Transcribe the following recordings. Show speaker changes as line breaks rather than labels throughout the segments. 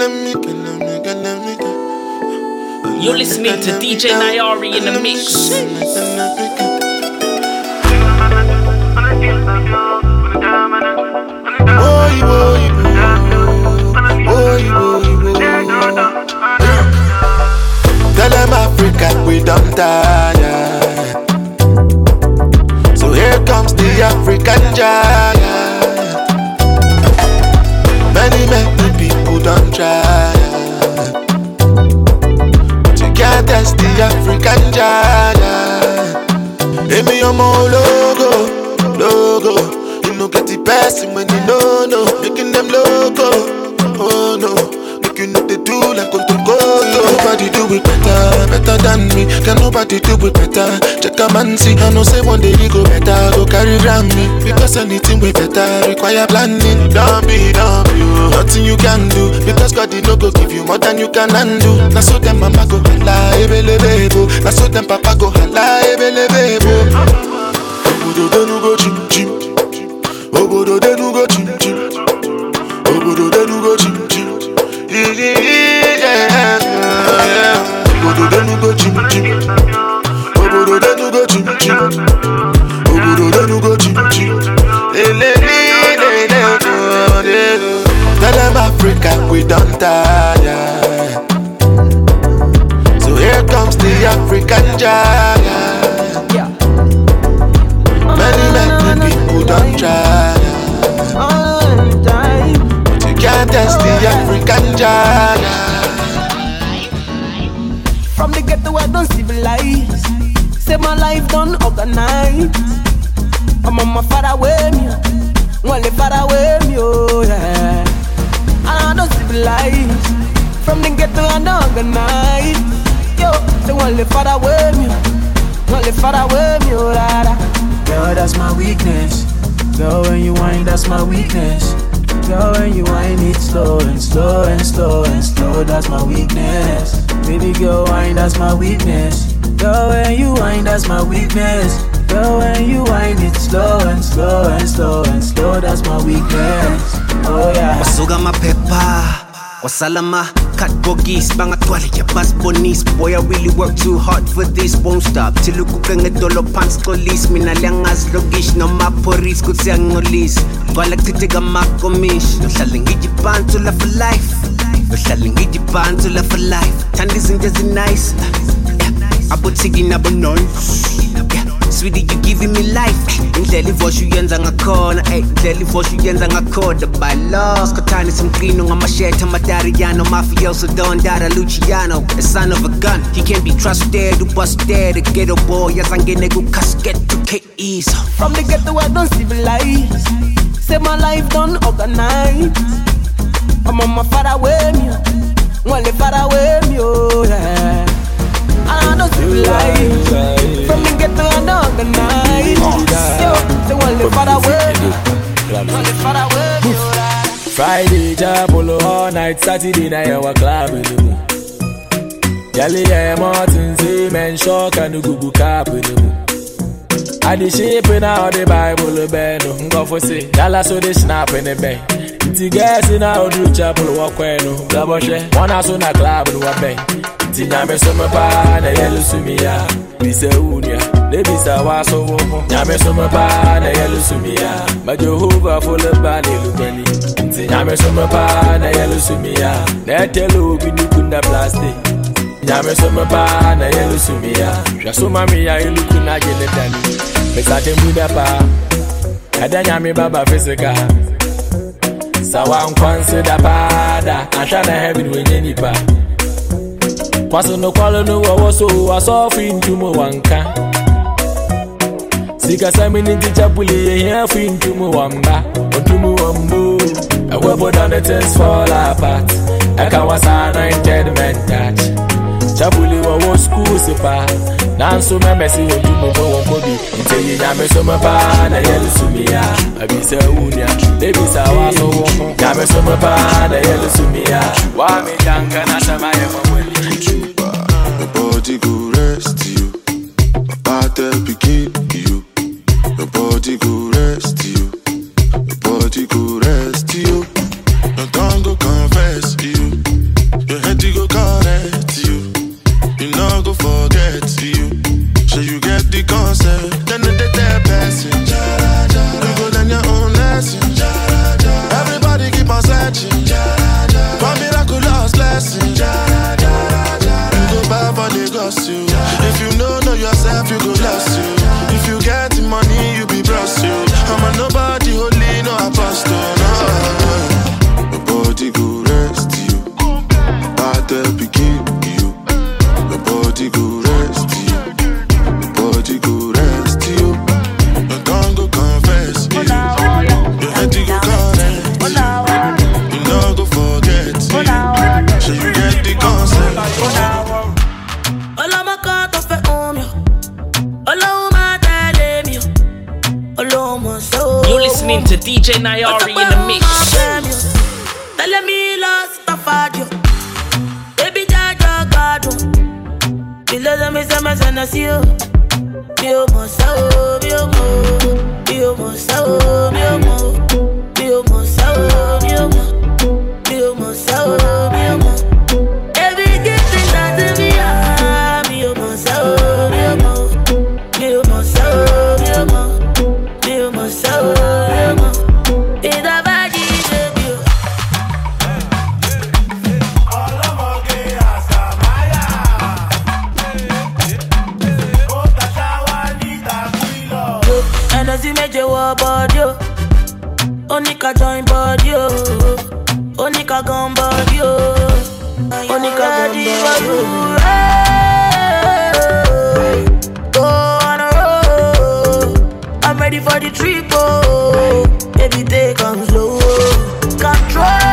You're listening to DJ Nyari in the mix.
Tell them Africa we don't tire. So here comes the African giant. Many, many Emi ọmọ ológo, logo. You no get the person when better, than me. Can nobody do it better? Check a man see, I know say one day he go better, go carry Grammy. Because anything we better require planning. Don't be, be, oh. nothing you can do. Because God he no go give you more than you can undo. Now so them mama go hala, ebele bebo. Now so them papa go hala, ebele bebo. Obodo denu go chim chim. Obodo denu go. Obodo go. Tell them Africa we don't tire. So here comes the African giant.
Yeah.
Many many people don't try.
All the time.
But you can't test the African giant.
From the ghetto, I don't civilize. Say my life done organized. I'm on my far away, me. One live far away, me, oh yeah. I don't civilize. From the ghetto, I don't. Yo, say one live far away, me. One live far away, me, oh da.
Girl, that's my weakness. Girl, when you whine, that's my weakness. Girl, when you whine it slow and slow and slow and slow, that's my weakness. Baby girl, whine, that's my weakness. Girl, when you wind, that's my weakness. Girl, when you wind it slow and slow and slow and slow, that's my weakness. Oh yeah.
wasuka maphepha wasalama cut bogis bangathwali yabasibonis boy i really work too hard for this won't stop. Till ukuke ngedolo phansi xolisi mina liyangazi lokishi noma phoris kuthi siyangcolisa kwala kuchitheka amakomishi nohlale ngijibhantu la for life. Nohlale ngijibhantu la for life. Thanda izinto ezinice abuthiki nabo noise. Sweetie, you giving me life in indlela ivosho uyenza ngakhona ey indlela ivosho uyenza ngakhona by lost kothani simqino ngamashetha amadariano mafioso don dara luciano a son of a gun he can't be trusted ubusted a ghetto boy yazangene ku-casket to ke
From the ghetto, I don't civilize. Say my life done organized. I'm on my far away, me. Live far away, me, oh yeah. And I don't civilize. From the ghetto, I don't organize. Yo, say one live far away, me. One live far away, me, oh yeah.
Friday, Japolo all night, Saturday night, our club the moon. Yali, yeah, Martin, say, man, shock and the Google cap the moon. I the shape in all the Bible, Ben, go for say, Yala, so they snap in the bank. Ti guys in our do chapel, walk when, double share, one house on a club, and one bank. Ti nyame so me pa na yelu sumia Bise unia Le bisa wa so wo ho Nyame so me pa na yelu sumia Ma Jehovah full ba ne lubani Ti nyame so me pa na yelu sumia Na telo bi ni kunda plastic. Nyame so me pa na yelu sumia Hwa so ma mi ya yelu kuna jele dani Me sa te muda pa Kada nyame baba physical sawa nkwansi da paada ahwɛ na heaven wɔnyɛ nipa kwasi nokwalo no wɔwɔ so asɔfo ntum wɔnka sikasɛmi ne tikya puli yɛhiafo ntum wɔmba ɔtum wɔmbo ɛwɔ boda ne tins fall apart. Ɛka wasa anointed men touch chapuli wɔwɔ schools paa nanso mɛmɛsi wɔ ntumu bɔ wɔn kɔ bi nti yi nyame so me pa na yɛlu sumia abisa wunia lebisa waso wɔ ho nyame so me pa na yɛlu sumia wa mi danka na sama yɛ mɔ wɛli.
Your body go rest you. My body begin you. Your body go
ready for the trip oh. Baby take am slow Control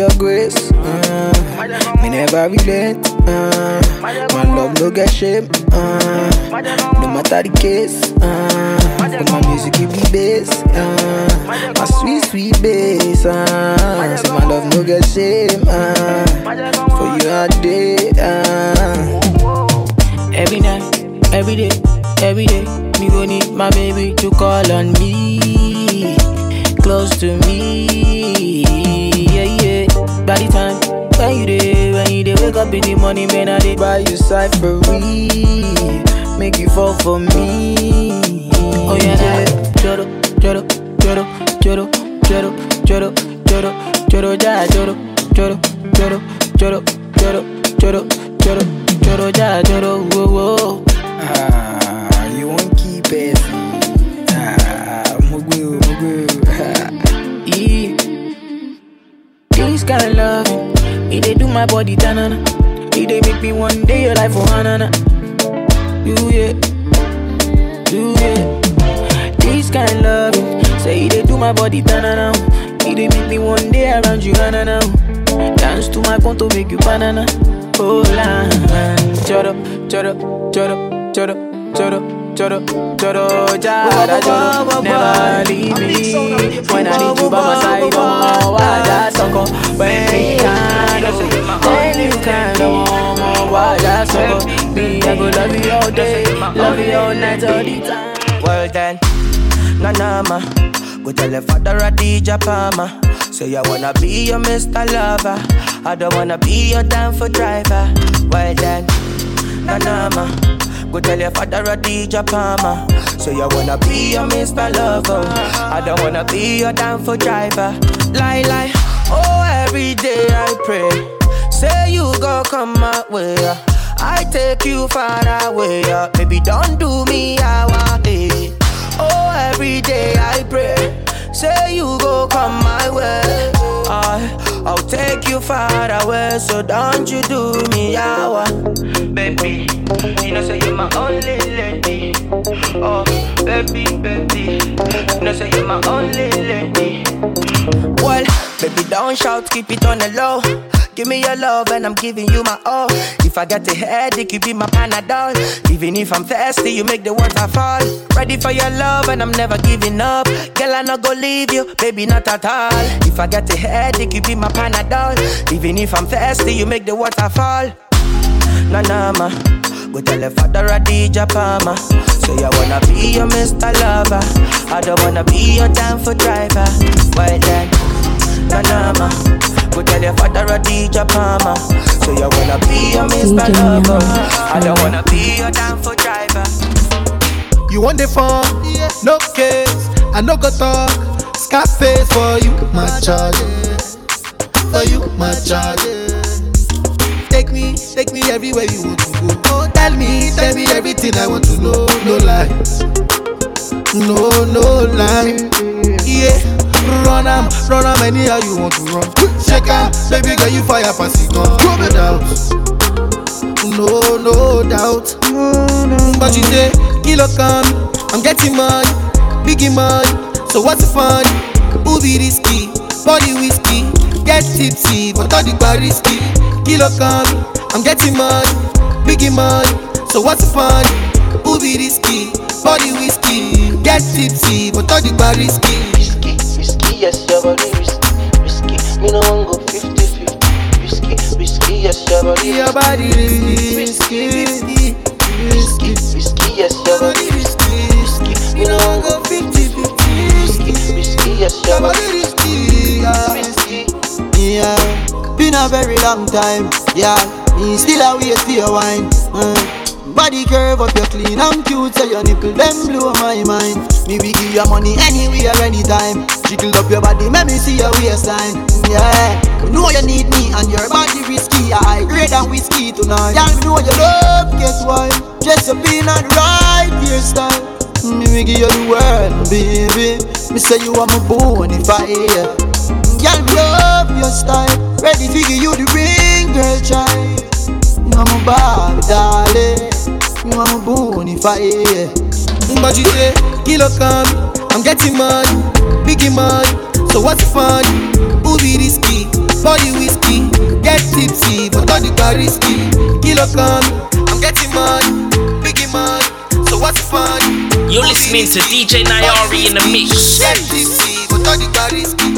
your
grace. Uh, me never relent. Uh, my love no get shame. Uh, no matter the case. Uh, my music give me bass. Uh, my sweet sweet bass. Uh, say my love no get shame. Uh, for you all day. Uh. Every night, every day, every day, me go need my baby to call on me, close to me, yeah yeah. The time when you day, when you day, wake up in the morning, man, I dey buy you side for real, make you fall for me. Oh yeah, choro, choro, choro, choro, choro, choro, choro, choro, ja, choro, choro, choro, choro, choro, choro, choro, choro, ja, choro, whoa, whoa. Ah, you won't keep it. Ah, mugu, mugu. yeah. This kind of love, it they do my body tanana. It they make me one day your life for hanana. You yeah, you yeah. This kind of love, say it dey do my body tanana. It they make me one day around you hanana. Dance to my phone to make you banana. Oh la, choro, choro, choro, choro, choro, choro, choro, jada choro. Never leave me when I need you by my side. Oh, that sucker? When me kind of, when you of, oh, that sucker? Me, I go love you all day, love you all night, all the time.
Well then, Nanama, go tell your father Adidja Palmer. Say I wanna be your Mr. Lover. I don't wanna be your damn for driver. Well then, Nanama, go tell your father Adidja Palmer. Say you wanna be your Mr. Lover. I don't wanna be your damn for driver. Lie lie, oh every day I pray. Say you go come my way. I take you far away. Baby, don't do me how I hate. Oh, every day I pray. Say you go come my way. Take you far away. So don't you do me yawa. Baby, you know say you're my only lady. Oh, baby, baby. You know say you're my only lady. Well, baby, don't shout, keep it on the low. Give me your love and I'm giving you my all. If I get a headache, you be my panadol. Even if I'm thirsty, you make the water fall. Ready for your love and I'm never giving up. Girl, I not go leave you, baby, not at all. If I get a headache, you be my panadol. Even if I'm thirsty, you make the water fall. Na ma, go tell your father Adidja Palmer. Say I wanna be your Mr. Lover. I don't wanna be your time for driver. Why then? Na ma, go tell your father Adidja Palmer. Say I wanna be your Mr.
DJ
Lover.
Yama.
I don't wanna be your time for driver.
You want the fun? No case, I no go talk. Scarface for you, my charge. For you, my charge. Take me, take me everywhere you want to go. Oh, tell me, tell me everything I want to know. No lies, no, no lie. Yeah, run am, run am anyhow you want to run. Check out, baby girl, you fire pass it gun. No doubt, no, no doubt. But you say, kilo come, I'm getting money, biggie money. So what's the fun? Be risky? Body whiskey, get tipsy, but all the bar risky. Kilo come, I'm getting money, biggie money. So what's the fun? Be risky? Body whiskey, get tipsy, but all the bar risky.
risky, risky, yes, your body risky, risky. Me no one go 50 50. Risky, risky, yes, your body
Your body risky, risky,
risky, risky, yes, your body risky, risky. Me no one go 50 50. Risky, risky, yes, your body
risky, yeah.
risky.
Yeah, been a very long time. Yeah, me still a wait for your wine. Uh. Body curve up, you're clean and cute, so your nipple them blow my mind. Me we give you money anywhere, anytime. Jiggle up your body, make me see your waistline. Yeah, we know you need me and your body risky. I grade than whiskey tonight. We know you love, guess why? Just a peanut right hairstyle. Me we give you the world, baby. Me say you are my bonfire. Me love your style. Ready to give you the ring, girl, child. You are my Barbie, darling. You are my bonfire.
But you say, kilo come, I'm getting money, biggie money. So what's fun? Who be risky? Body whiskey, get tipsy, but all the bar risky. Kilo come, I'm getting money, biggie money. So what's fun?
You're listening to? DJ Nyari in the
Body
mix.
whiskey, Get tipsy, but all the bar risky.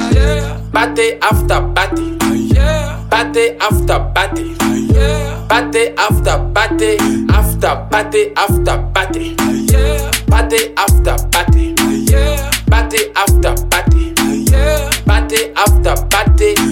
Party after party. Party after party. Party after party. After party after party. Party after party. Party after party. Party after party.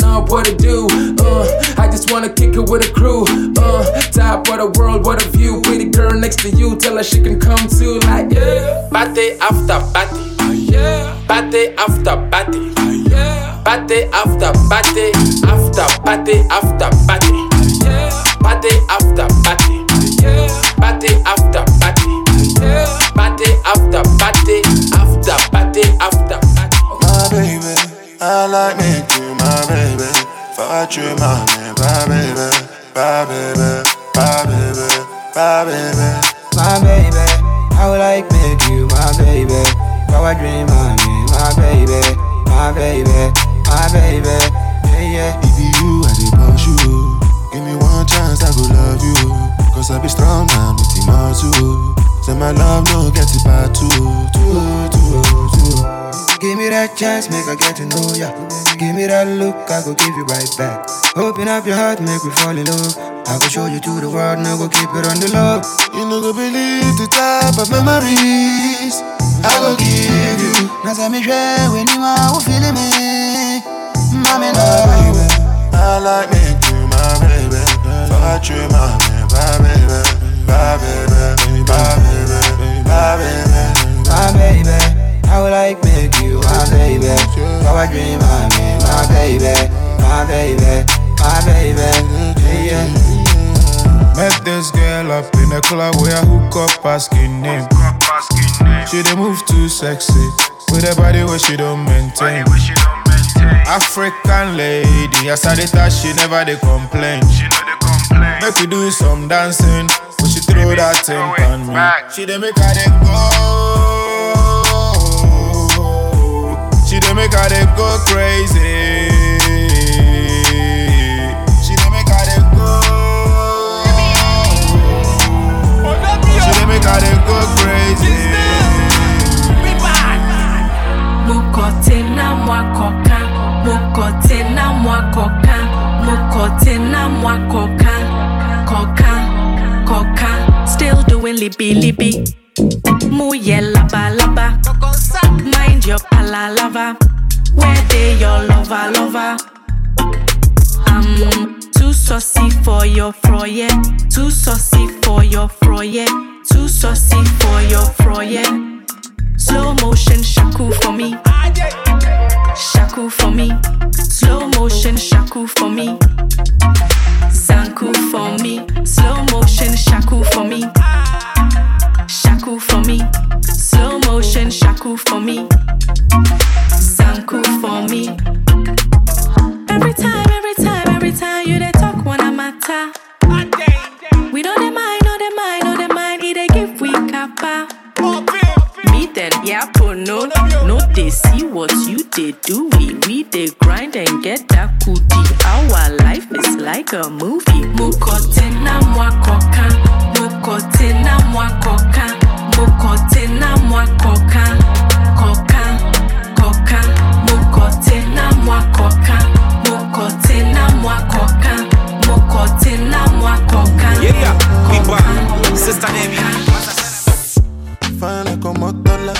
up, what to do? Uh, I just wanna kick it with a crew. Uh, top of the world, what a view. Pretty girl next to you, tell her she can come too. Like, yeah.
Party after party. Party after party. Party after party. After party after party. Party after party. Party after party. Party after party. After party after party.
My baby, I like me too, my baby. Fuck you, my man, my baby, my baby, my baby, my baby.
my baby. I would like make you my baby. Power dream, my me, my baby, my baby, my baby. Yeah, yeah.
If you I dey push you, give me one chance, I go love you. Cause I be strong man with the muscle. Say my love no get it back too, too, too, too.
Give me that chance, make I get to know ya. Give me that look, I go give you right back. Open up your heart, make me fall in love. I go show you to the world, now go keep it on the low.
You no go believe the type of memories I go give you.
Now say me share when you are feeling me. Mommy, no.
I like me you my baby. Fuck you, my man, my baby, my baby, my baby, my baby.
My baby, I would like make you my baby. Power dream, my me, my baby, my baby, my baby. Yeah, yeah.
Met this girl up in a club where I hook up asking name. She dey move too sexy with a body where she don't maintain. African lady, as I dey touch, she never dey complain. Make we do some dancing, but she throw that thing on me. She dey make her dey go. Dey make her dey go crazy. She dey make her dey go. She dey make her dey go crazy.
Koka, koka. Still doing libi libi, muye laba laba. Mind your palalava, where they your lover lover. I'm too saucy for your froye, too saucy for your froye, too saucy for your froye. Slow motion shaku for me. Shaku for me. Slow motion shaku for me. Zanku for me. Slow motion shaku for me. Shaku for me. Motion shaku for me. Zanku for me. Every time, every time, every time you they talk when I matter. We know they mind, know they mind, know they mind. It they give we kappa. Me then, yeah, but no, no, they see what you they do. We, we they grind and get that cootie. Our life is like a movie. Mukote na mwakoka, mukote na mwakoka, mukote na mwakoka, koka, koka, mukote na mwakoka, mukote na mwakoka, mukote na mwakoka.
Yeah, we back. Sister Demi.
Fine like a motola.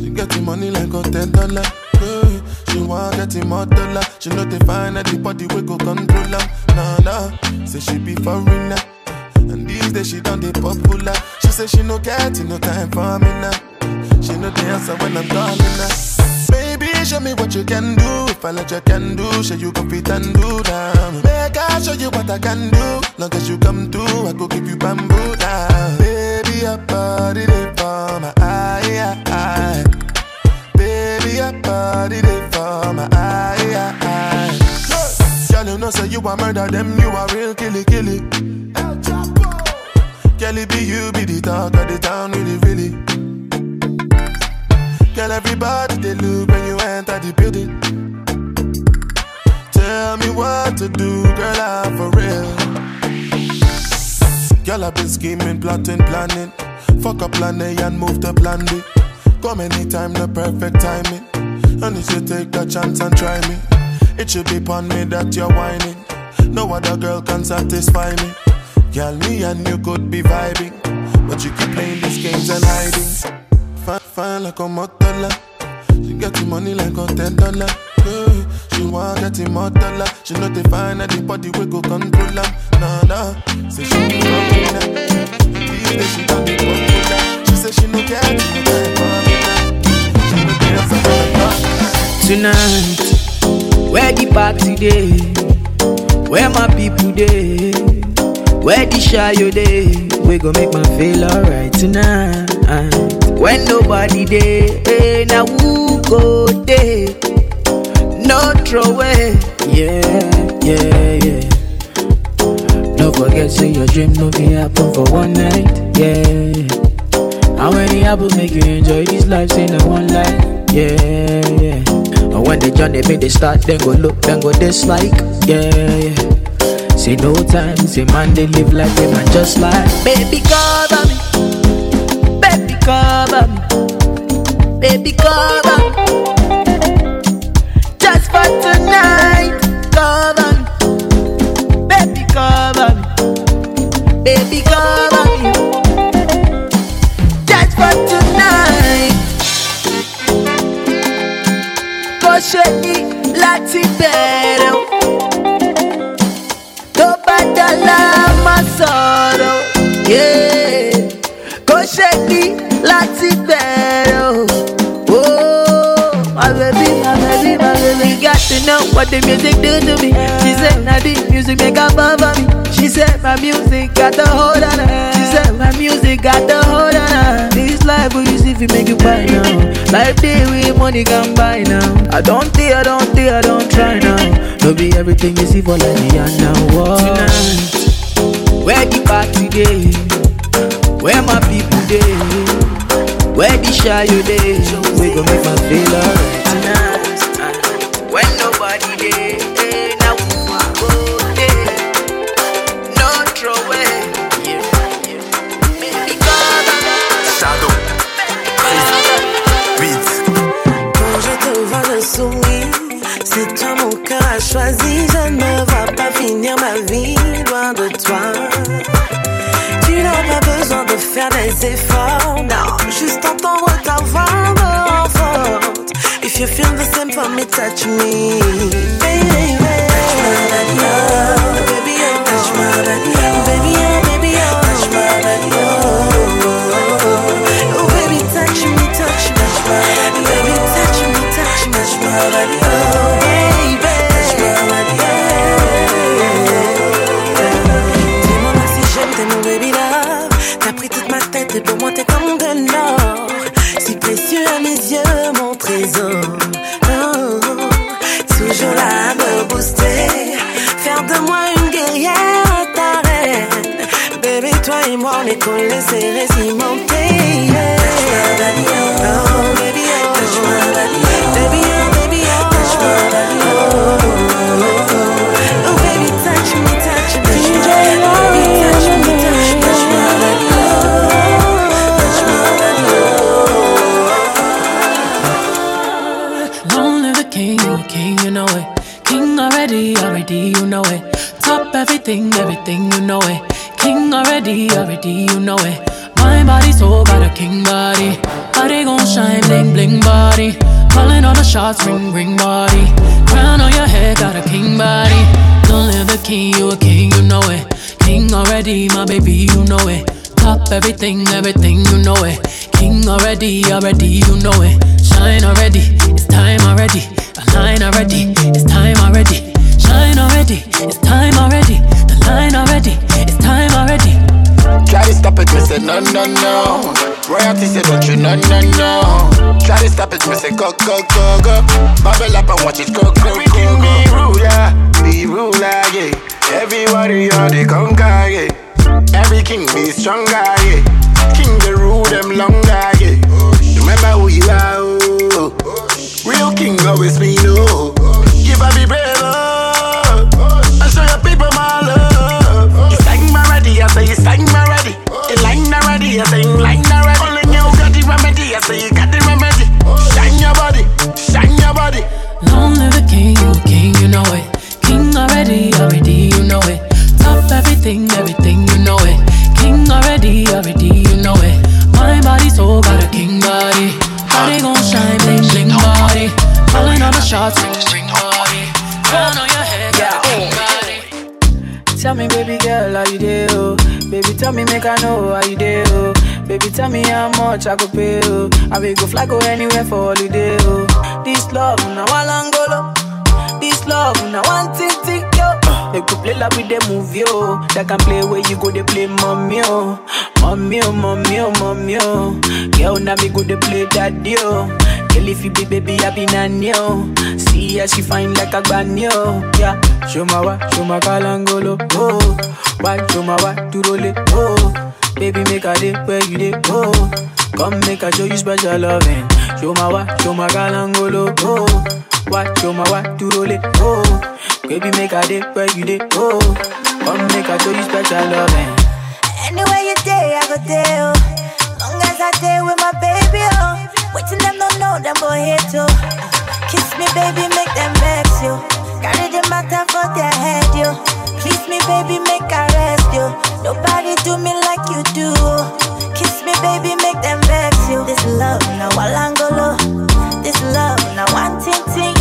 She get the money like a ten dollar. Yeah, she want get the more dollar. She know they find that the body we go control her. Nah nah, say she be foreigner. And these days she done the popular. She say she no get no time for me now. She no answer when I'm calling her. Baby, show me what you can do. If I let you can do, show you go fit and do down. Make I show you what I can do. Long as you come through, I go give you bamboo down. Baby, your body they for my eye, eye. Baby, your body they for my eye, eye. You know say you a murder them, you a real killy killy. Girl, it be you be the talk of the town, really, really. Girl, everybody they look when you enter the building. Tell me what to do, girl, I'm for real. Girl, I've been scheming, plotting, planning. Fuck up plan A and move to plan B. Come anytime, the perfect timing. And you take a chance and try me. It should be upon me that you're whining. No other girl can satisfy me. Girl, me and you could be vibing. But you keep playing these games and hiding. Fine, fine like a motola. She get the money like a ten dollar. Yeah, she want get the dollar. She know they find the body we go control her. Nah nah, say she be her. These days she done the popular. She say she no care. She
Tonight, where the party day? Where my people day? Where the shadow day? We go make my feel alright tonight. When nobody day, hey, eh, now who go day? No throw away, yeah, yeah, yeah. Don't forget, say your dream no be happen for one night, yeah. How many apple make you enjoy this life? Say no one life. Yeah, yeah. And when the journey make they start, then go look, then go dislike. Yeah, yeah. See no time, see man they live like they man just like
Baby, cover me. Baby, cover me. Baby, cover me. Ṣe ní láti bẹ̀rẹ̀ what the music do to me. She said, now the music make her fall for me. She said, my music got the hold on her. She said, my music got the hold on her. This life will use if you make you buy now. Life day with money can buy now. I don't think, I don't think, I don't try now. No be everything you see for like me and now. Tonight, where the party day? Where my people day? Where the shy you day? We gon' make my feel alright tonight. When nobody day, eh, now we go day. No throw away. Yeah, yeah. Baby, come
Shadow. Beat.
Quand je te vois le sourire, c'est toi mon cœur a choisi. Je ne vais pas finir ma vie loin de toi. Tu n'as pas besoin de faire des efforts, non, juste entendre ta voix me renforce. If you feel the touch me. Baby,
tell me, make I know how you there, oh? Baby, tell me how much I could pay, oh? I will go fly, go anywhere for holiday, oh? This love, now I langolo. This love, now one tick tick, yo. They could play like with the movie, oh. They can play where you go, they play mommy, oh. Mommy, oh, mommy, oh, mommy, oh. Girl, now me go, they play daddy, oh. Girl, if you be baby, I be nanny, oh. See how she fine like a granny, oh. Yeah, show my wa, show my kalangolo, oh. Why, show my wa, to roll it, oh. Baby, make a day where you day, oh. Come make I show you special loving. Show my what, show my galangolo. Oh, what, show my what, to roll it. Oh, baby make a day where you day. Oh, come make I show you special loving.
Anywhere you day, I go there. Oh. Long as I day with my baby, oh. Waiting them don't know them boy here too. Kiss me, baby, make them vex you. Carry the matter for their head, yo. Please me, baby, make I rest you. Nobody do me like you do. Kiss me, baby, make them vex you. This love, now I Walangolo. This love, now one ting ting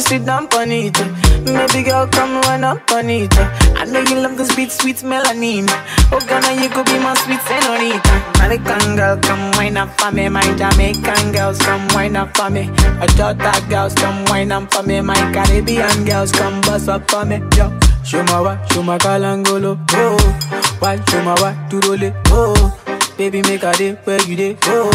you, sit down on it. Baby girl, come run up on it. I know you love this beat, sweet melanin. Oh, Ghana, you could be my sweet senorita. American girl, come wine up for me. My Jamaican girls, come wine up for me. My Jota girls, come wine up for me. My Caribbean girls, come bust up for me. Yo, show my what, show my kalangolo. Oh, why, show my what, to roll it. Oh, baby, make a day where you day. Oh,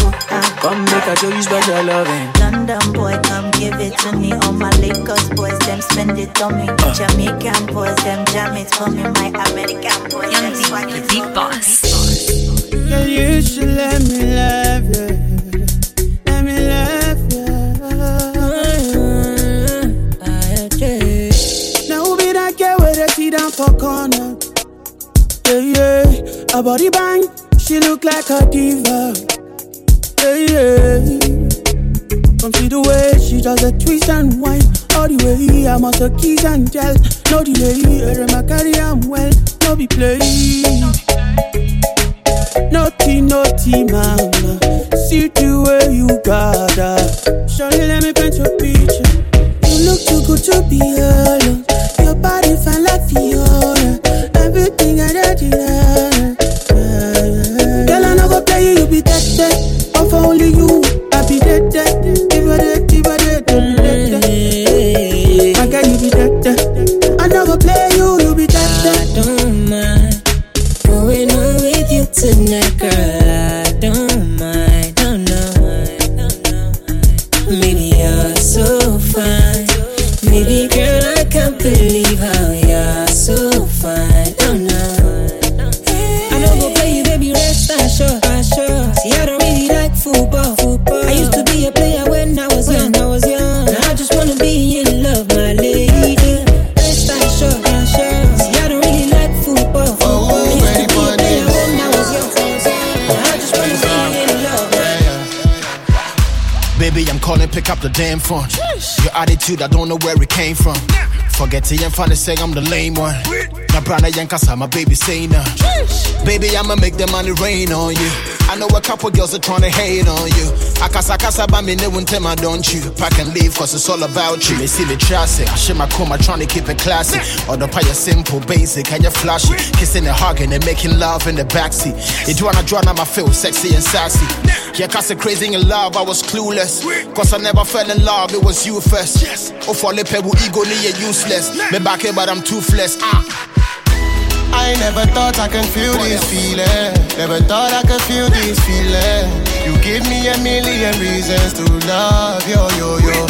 come make a show you special loving.
London boy, come give it to me. All my Lagos boys, them spend it on me. Uh. Jamaican boys, them jam it for me. My American boys, them swag it Deep boss.
Girl, you should let me love you. Let me love you. Now who be that girl with the sit down for corner? Yeah, yeah. A body bang, she look like a diva. Yeah, yeah. Come see the way she does a twist and whine All the way I'm on the keys and tell No delay, her my carry I'm well. No be play. Naughty, naughty mama. See the way you got her. Surely let me paint your picture. You look too good to be alone
damn phone. Your attitude, I don't know where it came from. Forget it, I'm funny, say I'm the lame one. My brother Yankasa, my baby say nah. Uh, baby, I'ma make the money rain on you. I know a couple girls are trying to hate on you. Akasa kasa ba me ne won't tell my don't you. Pack and leave cause it's all about you. They see the chassis, I share my coma trying to keep it classy. Or the pie simple, basic, and you flashy. Kissing and hugging and making love in the backseat. It wanna draw now I feel sexy and sassy. Yeah, cause it crazy in love, I was clueless. Cause I never fell in love, it was you first. Yes. Oh, for the pebble ego, you useless. Me back here, but I'm toothless. Ah.
I never thought I can feel this feeling. Never thought I could feel this feeling. You give me a million reasons to love yo yo yo.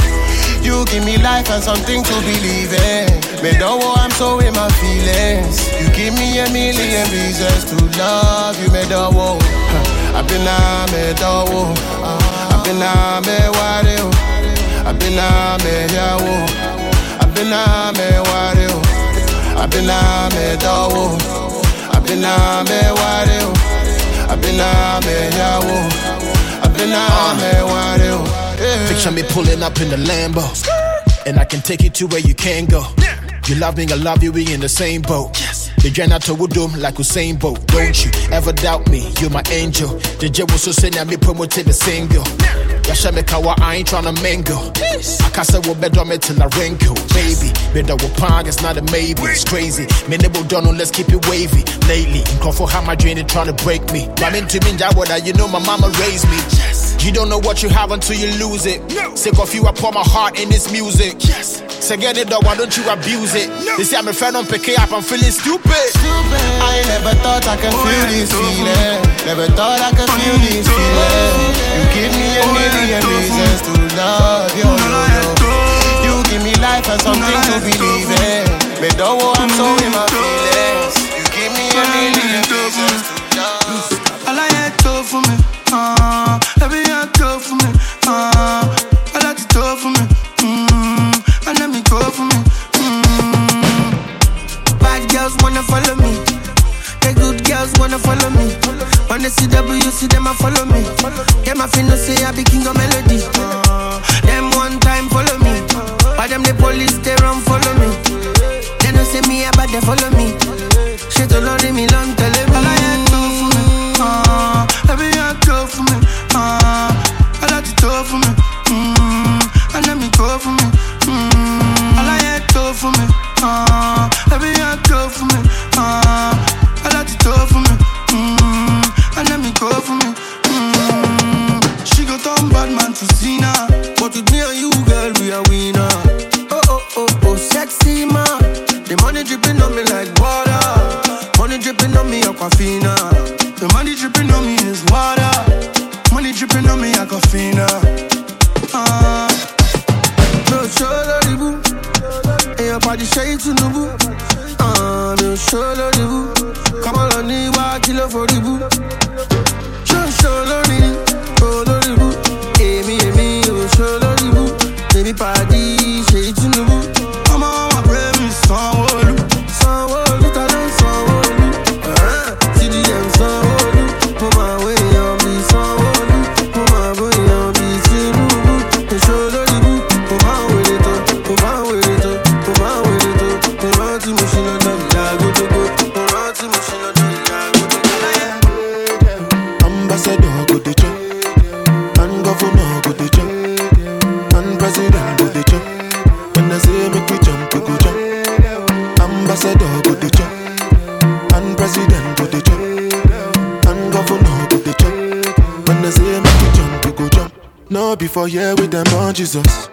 You give me life and something to believe in. Me don't want I'm so in my feelings. You give me a million reasons to love you. Me don't want. Been a me don't. I've been a me worry. I've been a me yawo. I've been a me worry. I've been a me dawo. I've been a me worry. I've been a me yawo. I've been a me.
Picture me pulling up in the Lambo. And I can take you to where you can't go. You love me, I love you, we in the same boat. The Jenna to Woodum like Usain Bolt. Don't you ever doubt me, you're my angel. The J was so send me promoted the single. Yasha me I ain't tryna mingle. I can't say what better me till I wrinkle. Baby, better with pong, it's not a maybe. It's crazy. Me nebo done, let's keep it wavy. Lately, in for how my drain trying to break me. I'm into me, Jawada, you know my mama raised me. You don't know what you have until you lose it. No. Sick of you, I pour my heart in this music. Yes. So get it though, why don't you abuse it? No. They say I'm a friend, I'm up, I'm feeling stupid. stupid.
I never thought I could feel this feeling. Never thought I could feel this feeling. You give me a million reasons to love you. You give me life and something to believe in. Me though I'm so in my feelings. You give me a million reasons to love.
I like it for me. Uh. girls wanna follow me. On the CWC, them a follow me. Them a feel no say I be king of melody. Uh, them one time follow me. But them the police, they run follow me. They no say me, but they follow me. Shit alone in me, long tell me. All I had to for me. Uh, every had to for me. Uh, all I had to for me. Mm, and let me go for me. Mm, all I had to for me. Uh, every had to for me. Uh, tough for me. Mm-hmm. And let me go for me. Mm-hmm. She go turn bad man to Cena, but with me and you, girl, we a winner. Oh oh oh oh, sexy man. The money dripping on me like water. Money dripping on me, Aquafina. The money dripping on me is water. Money dripping on me, Aquafina. Ah show lórí bú èèyàn pàdé ṣẹ́yìn tinubu mi ò ṣó lórí bú kọ́mọ́ lọ ní wá kí ló forí bú ṣó ń
ṣó lórí olórí bú. Jesus.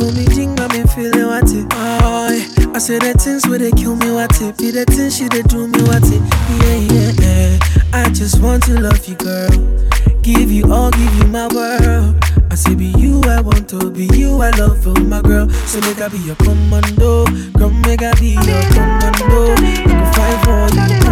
When
me jingle, me feeling what it. Oh, I say the things where they kill me what it. Be the things she they do me what it. Yeah, yeah, yeah. I just want to love you, girl. Give you all, give you my world. I say be you I want to be you I love you my girl So make I be your commando Girl make I be your commando I can fight for you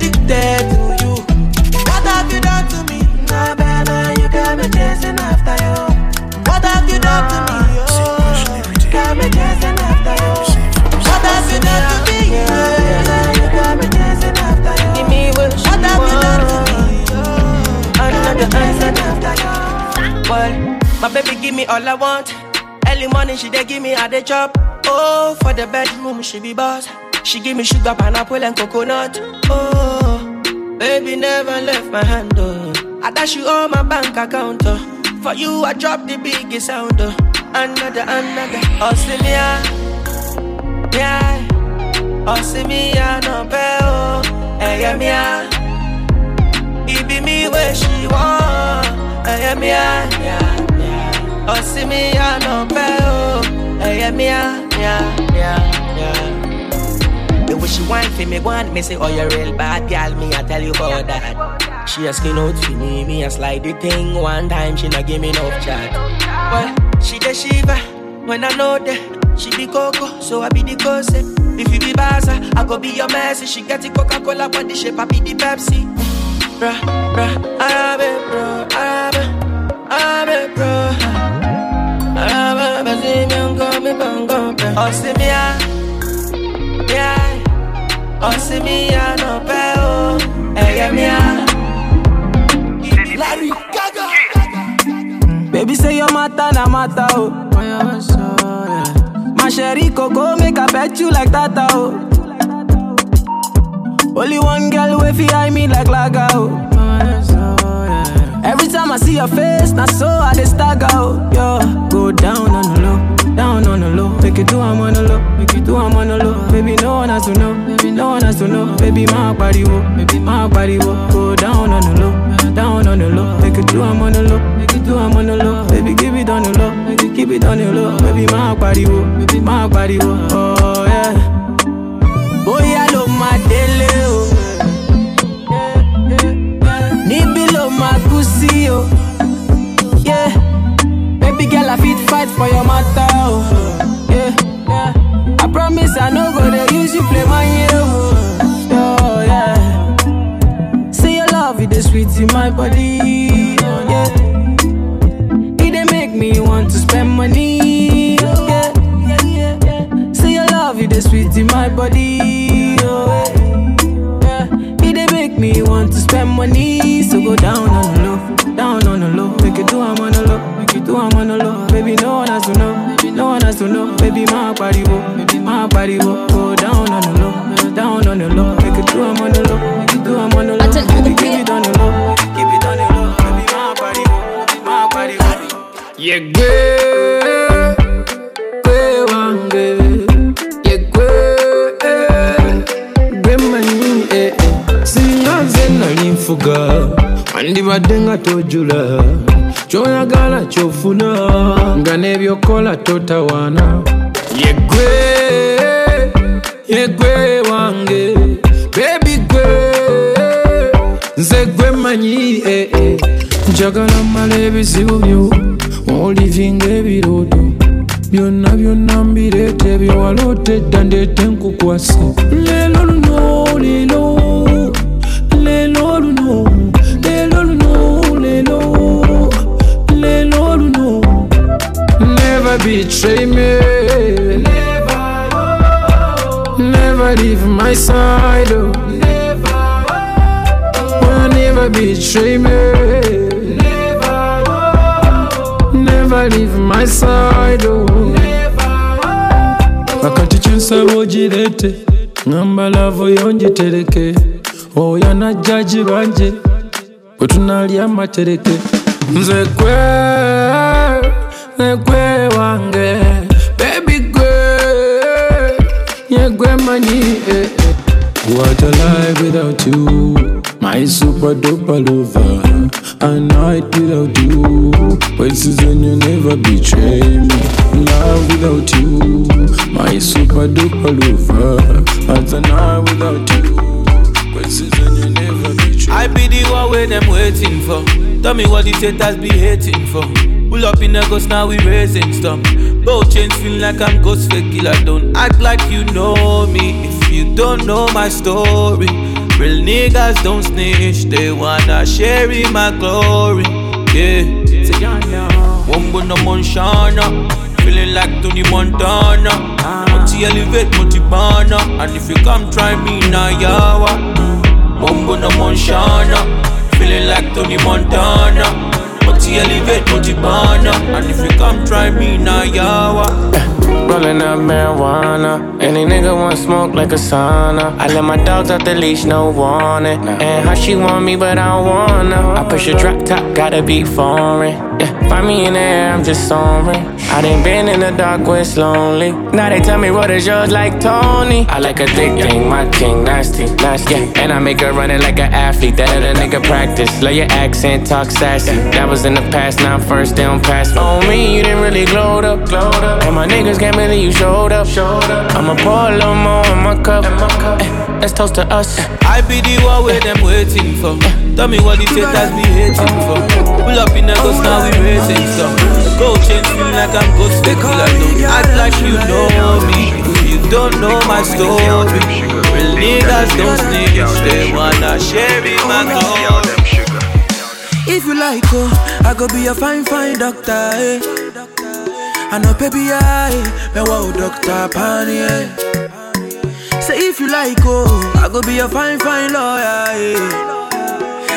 addicted to you. What have you
done to me? Nah, better you got me chasing after you. What have you done to me? Oh, you got me chasing after you. What have you done to me? Yeah, you got me chasing after you. Give me what you What have you done to me? Oh, chasing after you. Well, my
baby give me all I want. Early morning she dey give me a day chop. Oh, for the bedroom she be boss. She give me sugar, pineapple and coconut. Oh, baby never left my hand. Oh, I dash you all my bank account. Oh, for you I drop the biggest sound. Oh, another, another. Me, ah, yeah. Ah, no pay. Oh, hey, yeah, me, ah. It be me where she want. See me, ah, no pay. Oh, hey, yeah, me, ah, way she want for me, want me say, oh, you real bad girl, me, I tell you about that. She asking out for me, me, I slide the thing one time, she not give me no chat. Well, she the shiva, when I know that, she be coco, so I be the cose. If you be Baza, I go be your mercy. She get the Coca-Cola, but the shape, I be the Pepsi. Bruh, bruh, Arabe, bro, Arabe, Arabe, bro. Arabe, bazi, mi ango, mi bango, bro. Oh, see me, ah, yeah. Ah, no, pe, oh. Hey, yeah, me, ah.
Larry Gaga.
Baby say your matter na matter oh. My sherry coco make I bet you like that oh. Only one girl way fi eye me like laga oh. Every time I see your face, na so I dey stagger. Yo, go down on the low, down on the low. Make it do I'm on the low, make it do I'm on the low. Baby no one has to know, baby no one has to know. Baby my body wo, baby my body wo. Go down on the low, down on the low. Make it do I'm on the low, make it do I'm on the low. Baby give it on the low, keep it on the low. Baby my body wo, baby my body wo. Oh yeah. Bóyá ló máa délé o. Níbí ló máa kú sí o. Yeah. Baby girl, I fit for your matter oh. o. Yeah. I promise I no go dey use you play my yo. Oh. oh, yeah. Say your love, it is sweet in my body. Oh, yeah. It make me want to spend money. Oh, yeah. Say your love, it is sweet in my body. Oh, yeah. It make me want to spend money. So go down on the low, down on the low. Make it do I'm on the low, make it do I'm on the low. Baby, no one has to know, no one has to know. Baby, my body wo, baby, my body wo. Go down on the low, down on the low. Make it do I'm on the low, make it do I'm on the low. Baby, keep it on the low, keep it on the low. Baby, my body wo, my body wo.
yegwe gwe wange yegwe gwe manyi eh, eh. singa nze nali nfuga wandibadde nga tojula kyoyagala kyofuna nga n'ebyokola totawaana. Yegwe yegwe wange bebi gwe nze gwe manyi eh, eh. njagala mmala ebizibu byo olivinga ebirooto. Byonna byonna mbireete byewaloota edda ndeete nkukwase. Leero luno leero betray me. Never leave my side oh. will never betray me. Never leave my side oh. akati kyensaba ogirete ngamba lavo yongitereke oyo najjaji banje bwe tunalya amatereke nze gwe negwe wange bebi gwe yegwe manyi eh, eh. What a life without you, my super duper lover. A night without you, places when you never betray me. Love without you, my super duper lover. As a night without you, places you never betray me.
I be the one where them waiting for. Tell me what the haters be hating for. Pull up in a ghost, now we raising stuff. Both chains feel like I'm ghost fake killer. Don't act like you know me if you don't know my story. Real niggas don't snitch, they wanna share in my glory. Yeah, Wombo no Monshana, feeling like Tony Montana. Multi elevate, multi banner, and if you come try me now, yawa. Wombo no Monshana, feeling like Tony Montana.
Mo ti elevate, mo ti burn up. And if you come try me now, yawa.
Up marijuana. Any nigga want smoke like a sauna. I let my dogs out the leash, no warning. And how she want me, but I don't wanna. I push a drop top, gotta be foreign. Yeah, find me in the air, I'm just soaring. I done been in the dark where it's lonely. Now they tell me what is yours like Tony. I like a thick thing, my king, nasty, nasty. Yeah, and I make her run it like an athlete. That other nigga practice. Love your accent, talk sassy. That was in the past, now first, they don't pass me. On me, you didn't really glowed up, glowed up. And my niggas can't believe you showed up, showed up. I'ma pour a little more in my cup. Eh, let's toast to us.
I be the one where them waiting for. Tell me what the haters be hating for. Pull up in the ghost, now we racing some. Go change, feel like I'm ghost killer. Don't act like you know me. You don't know my story, real niggas don't snitch. They wanna share me my glory.
If you like, oh, I go be a fine, fine doctor, eh. I know, baby, I, me wow, doctor, pani, eh. Say if you like, oh, I go be a fine, fine lawyer, eh.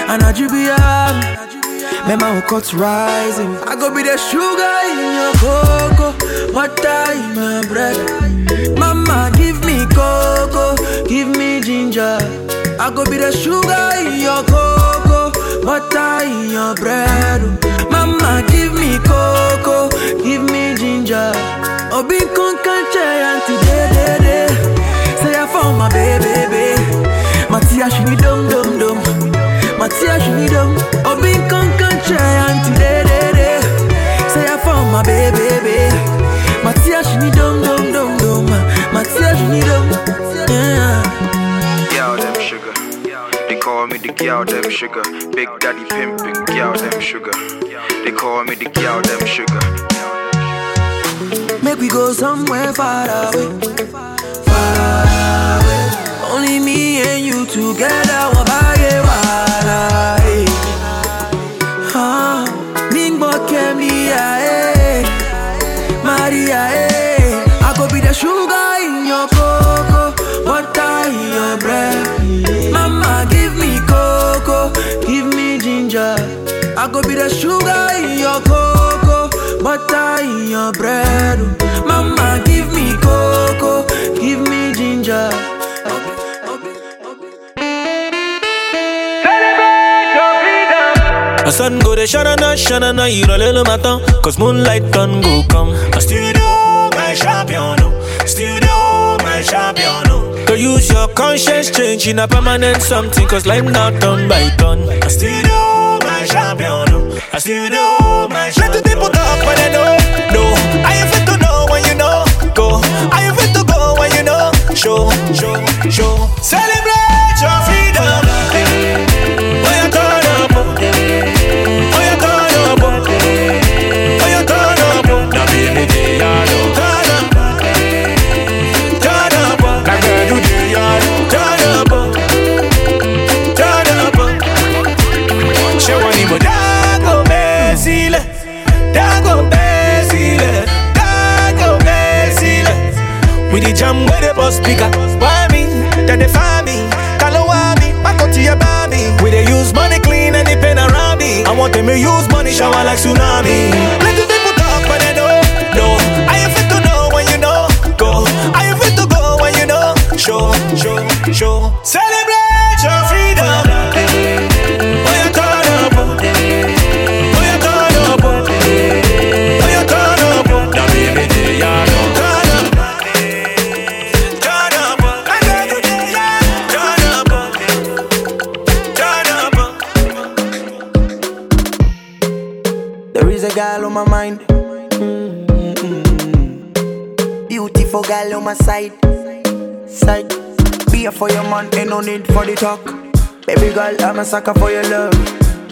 And I be a, me my cuts rising. I go be the sugar in your cocoa, butter in my bread. Mama, give me cocoa, give me ginger. I go be the sugar in your cocoa, butter in your bread. Mama, give me cocoa, give me ginger. Obi con canche anti de de de. Say I found my baby, baby. Matia she need dum dum dum. Matia she need dum. Obi con canche anti de de de. Say I found my baby, baby. Matia she need dum dum dum dum. Matia she need dum. Yeah.
Girl, them sugar. Call me the girl, them sugar. Big daddy pimpin', girl, them sugar. They call me the girl, them sugar.
Make we go somewhere far away. Far away. Only me and you together. Ah, eh. Maria, eh. I go be the sugar I go be the sugar in your cocoa, butter in your bread. Mama, give me cocoa, give me ginger.
A sun go de shanana, shanana, il a le matin, cause moonlight can go come. A studio, my champion, oh. studio, my champion. oh. Go use your conscience, change in a permanent something, cause life not done by done. A studio, my champion, oh. a studio, my champion. Let the people talk, but they know, no. I am fit to know when you know, go. I am fit to go when you know, show, show, show. Celebrate speaker, why me? Then they find me, call me, back out to your baby. We they use money clean and they pen around me. I want them to use money shower like tsunami. Let the people talk, but they know, no. I to know when you know, go. I to go when you know, show, show, show. Celebrate
side. Side. Be for your man, ain't no need for the talk. Baby girl, I'm a sucker for your love.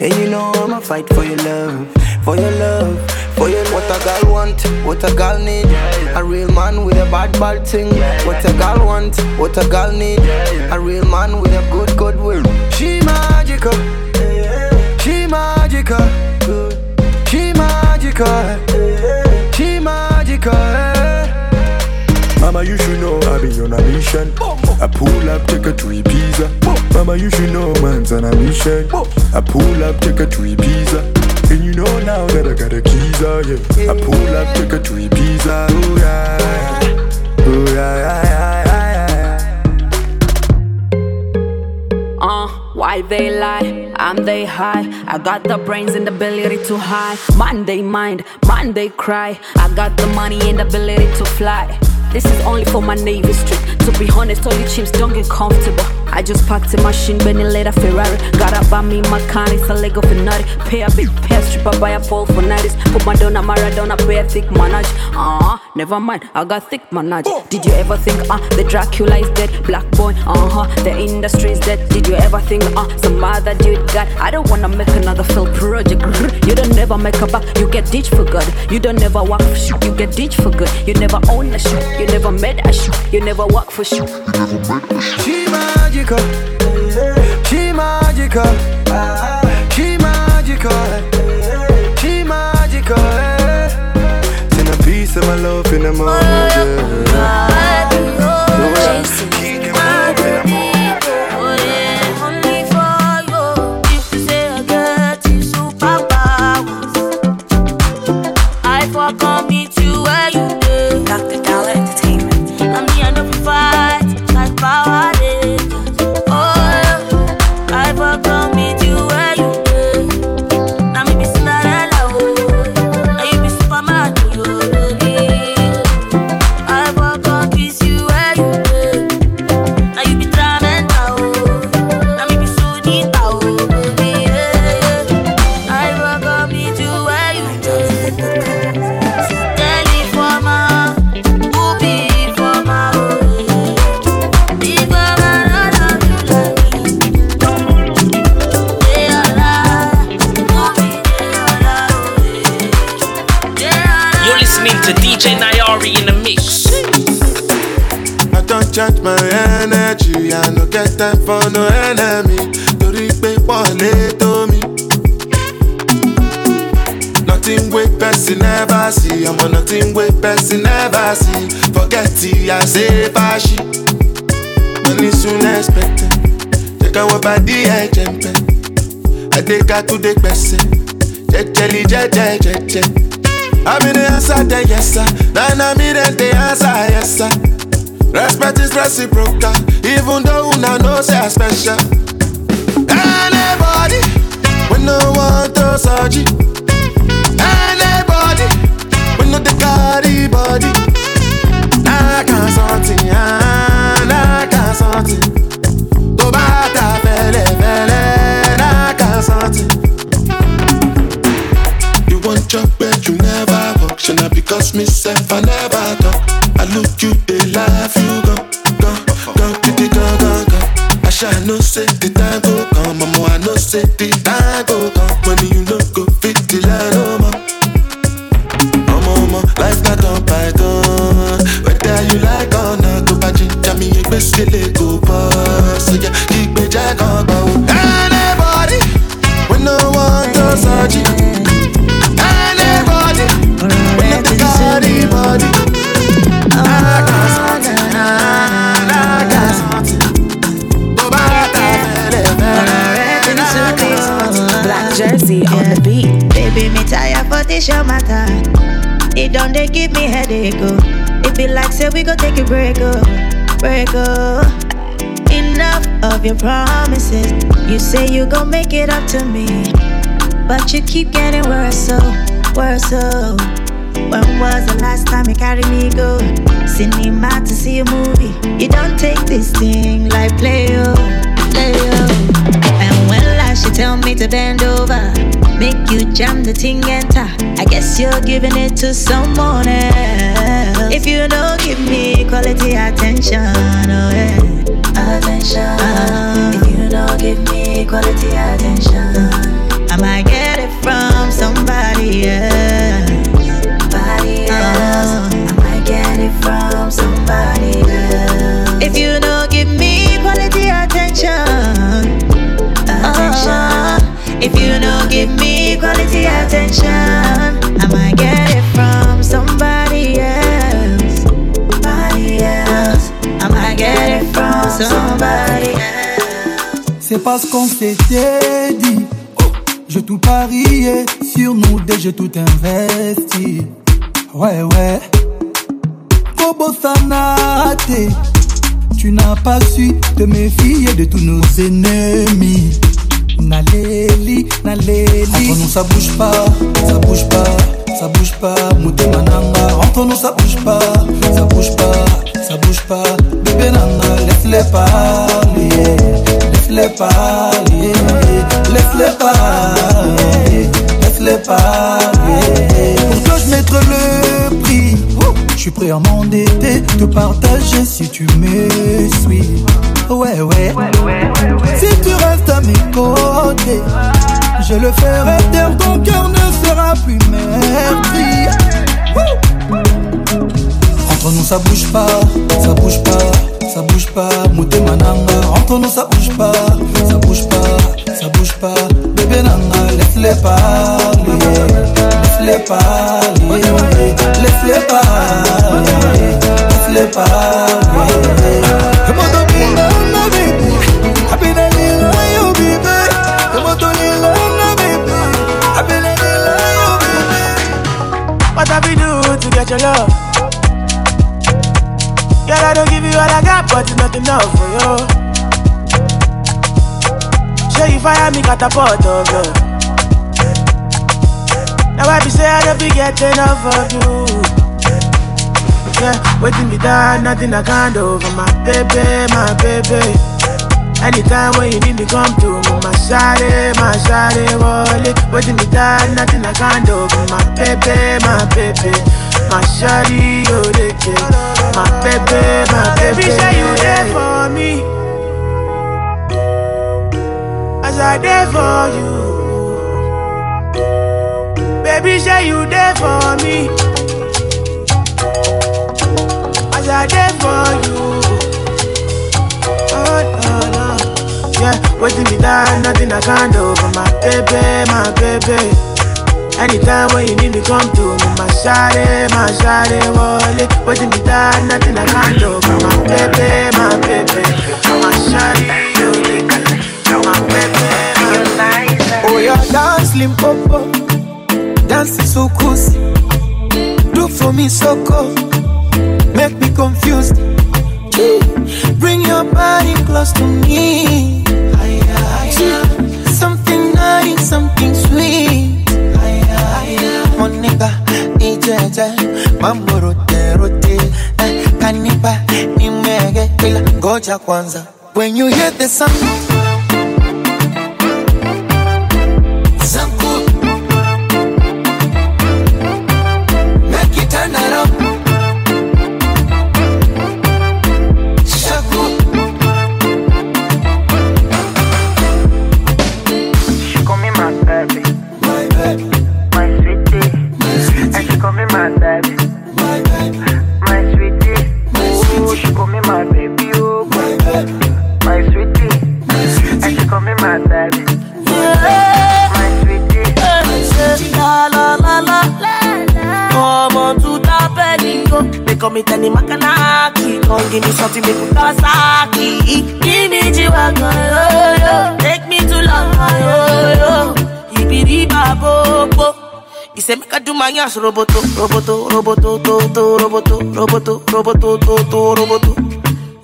And you know I'ma fight for your love. For your love. For your What a girl want, what a girl need. A real man with a bad, bad thing. What a girl want, what a girl need. A real man with a good, good will. She magical. She magical. She magical.
Mama, you should know I be on a mission. I pull up, take her to Ibiza. Mama, you should know man's on a mission. I pull up, take her to Ibiza. And you
know now that I got the keys out, yeah. I pull up, take her to Ibiza, oh yeah. Oh yeah, yeah, yeah, yeah.
Uh, why they lie? I'm they high. I got the brains and the ability to. Man they mind, they cry. I got the money and the ability to fly. This is only for my Navy street. To be honest, all you chimps don't get comfortable. I just packed a machine, Benny later Ferrari. Got up by me, my car, it's a Lego nutty. Pay a big pair stripper, buy a ball for nights. Put my donut, Maradona, pay a thick manage. Uh, never mind, I got thick manage. Did you ever think, uh, the Dracula is dead? Black boy, uh huh, the industry is dead. Did you ever think, uh, some other dude got? I don't wanna make another failed project. You don't never make a back, you get ditched for good. You don't work for shit, you get ditched for good. You never own a shoe, you never made a shoe, you never work for shoe.
She magical, she magical, she magical, she magical.
Send a piece of my love in the morning, yeah. Yeah.
Charge my energy, I no get time for no enemy. Torí pé wọ́n lé tó mi. Nothing wey person never see, ọmọ nothing wey person never see. Forget it, I say fashi. Money soon expected, jẹ́ ká wọ́n bá dí ẹ̀jẹ̀ ń pẹ́. Adéka tún dé gbẹ̀sẹ̀, jẹ́jẹ́lì jẹ́jẹ́ jẹ́jẹ́. I'm in the answer, then yes sir. I'm in the answer, yes sir. Respect is reciprocal, even though una know say I special. Anybody, we no want to surgery. Anybody, we no the carry body. I can't something, I can't something. I can't. You want you never because myself I never talk. I look you, they laugh, I shall no say the time go come, mama, I know say the time go come. When you no go fit the line, no oh, more. Mama, oh, mama, life not on python. Whether you like or not, go back to me, you best kill
your matter. It don't they give me headache, oh. It be like say we go take a break, oh, break, oh. Enough of your promises. You say you gon' make it up to me, but you keep getting worse, so worse, so. When was the last time you carried me go? Cinema to see a movie. You don't take this thing like play, oh, play, oh. And when last you tell me to bend over, make you jam the thing enter. I guess you're giving it to someone else. If you don't give me quality attention, oh yeah.
C'est parce qu'on s'était dit J'ai tout parié sur nous j'ai tout investi. Ouais, ouais. Bobo Sanate, tu n'as pas su te méfier de tous nos ennemis. Naléli, Naléli. Entre nous, ça bouge pas, ça bouge pas, ça bouge pas. Mouté Mananga, entre nous, ça bouge pas, ça bouge pas, ça bouge pas. Bébé Nanga, laisse-les parler, laisse-les parler, laisse-les parler, laisse-les parler. Pour toi, je mettrai le prix. Je suis prêt à m'endetter, te partager si tu me suis. Ouais, ouais. Si tu restes à mes côtés, je le ferai taire, ton cœur ne sera plus meurtri. Entre nous, ça bouge pas, ça bouge pas, ça bouge pas. Mouté mananga, entre nous, ça bouge pas, ça bouge pas, ça bouge pas. Bébé nanga, laisse-les parler, laisse-les parler, laisse-les parler, laisse-les parler. Come on, don't be alone, my baby. I've been a little on you, baby. Come on, don't be alone, my baby. I've been a little on you, baby.
What have we do to get your love? Girl, I don't give you all I got, but it's not enough for you. Show you fire me catapult of you. Now I be say I don't be getting enough of you. Yeah, waiting me down, nothing I can't do for my baby, my baby. Anytime when you need me, come to me, my shawty, my shawty, wallet. Waiting me down, nothing I can't do for my baby, my baby. My shawty, oh, they. My baby, my baby. Baby, say you there for me. As I there for you. Baby, say you there for me. As I there for you. Oh, no, no. Yeah, waiting me down, nothing I can't do for my baby, my baby. Anytime when you need me, come to me, my shawty, my shawty, wallet. Waiting me down, nothing I can't do my baby, my baby. My shawty, you my baby, my
Oh, yeah, dance limpopo, dance so cozy. Do for me so cool, make me confused. Bring your body close to me. Something nice, something sweet. Monica, ijeje, mambo rote rote. Eh, Kanipa, nimege, ila ngoja kwanza. When you hear the sound.
Me
Tani Makanaki Come give me something make me Kawasaki Give me G-Wagon, yo yo Take me to London, yo yo Ibiri Babobo He say make I do my ass roboto, roboto, roboto, to, to, roboto, roboto, roboto, to, to, roboto.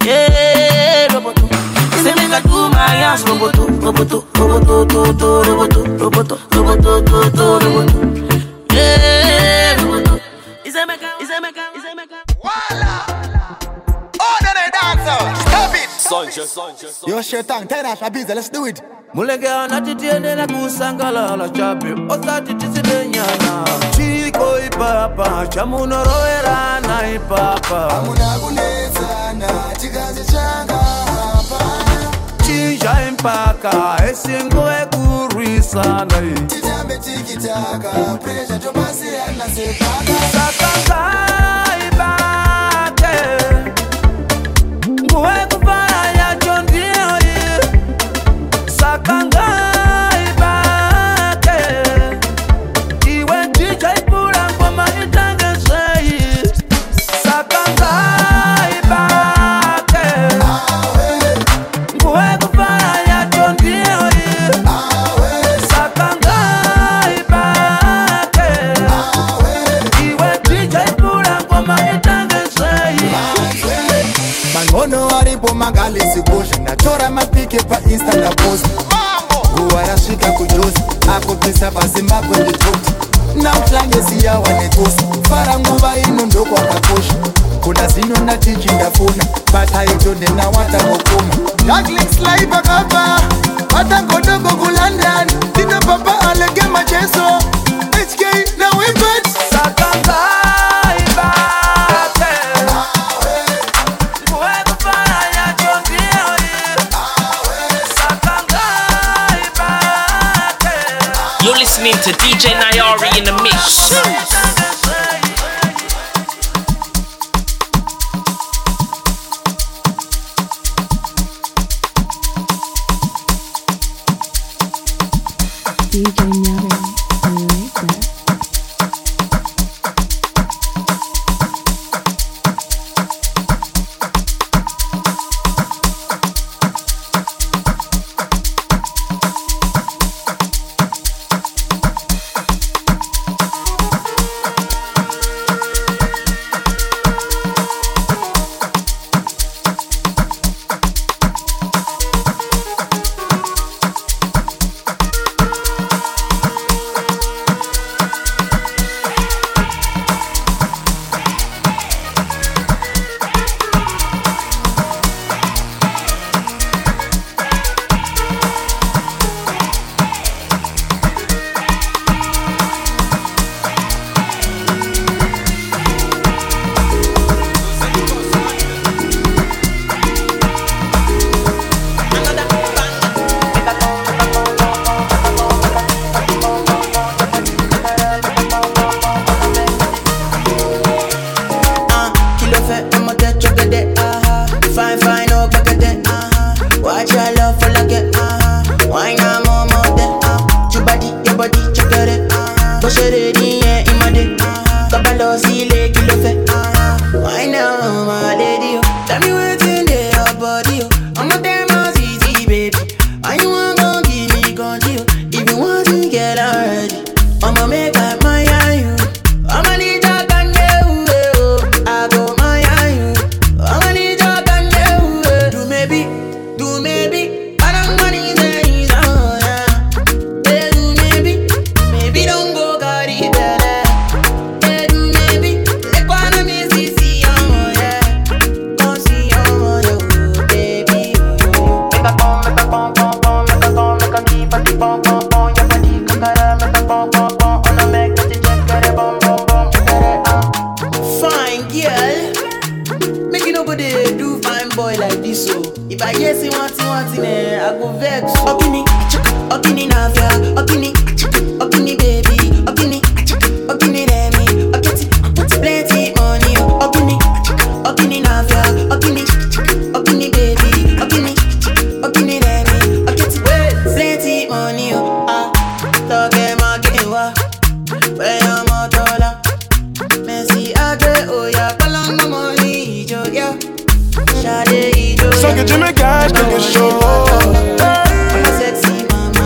Yeah, roboto. He say make I do my ass roboto, roboto, roboto, to, to, roboto, roboto, roboto, to, to, roboto.
yo shetang tenashabiza let's do it.
Mulenge anati tiendela kusangalala chape osati tisidenyana chiko ipapa chamunoroerana ipapa
hamuna kunetsana chikazi changa hapana
chinja impaka esingo ekurwisana
titambe tikitaka presha tobasiyana sepaka.
Saka ngaibate nguwe
tora mapike painsta ndaposta guva rasvika kujosi akupisa pazimbabwe nditoti nautange siyawa nekosi fara nguva ino ndokwakakosha kuna zino ndatichi ndafuna pataito ndenawatangokoma daklingsli pakapa vatangodongo kulondon ndinopapa alege macheso. Hk
nawebad quelque chose.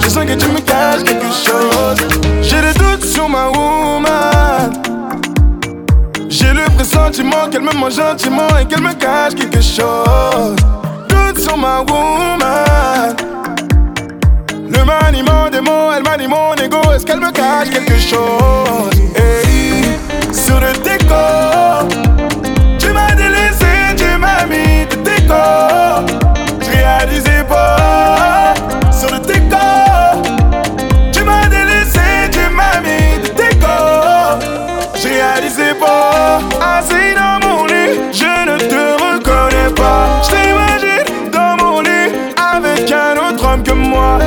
Je sens que tu me caches quelque chose. J'ai des doutes sur ma woman. J'ai le pressentiment qu'elle me mange gentiment et qu'elle me cache quelque chose. Doutes sur ma woman. Le maniement des mots, elle manie mon ego. Est-ce qu'elle me cache quelque chose? Hey, sur le décor. Tu m'as délaissé, tu m'as mis de décor. passé dans mon lit, je ne te reconnais pas. Je t'imagine dans mon lit avec un autre homme que moi.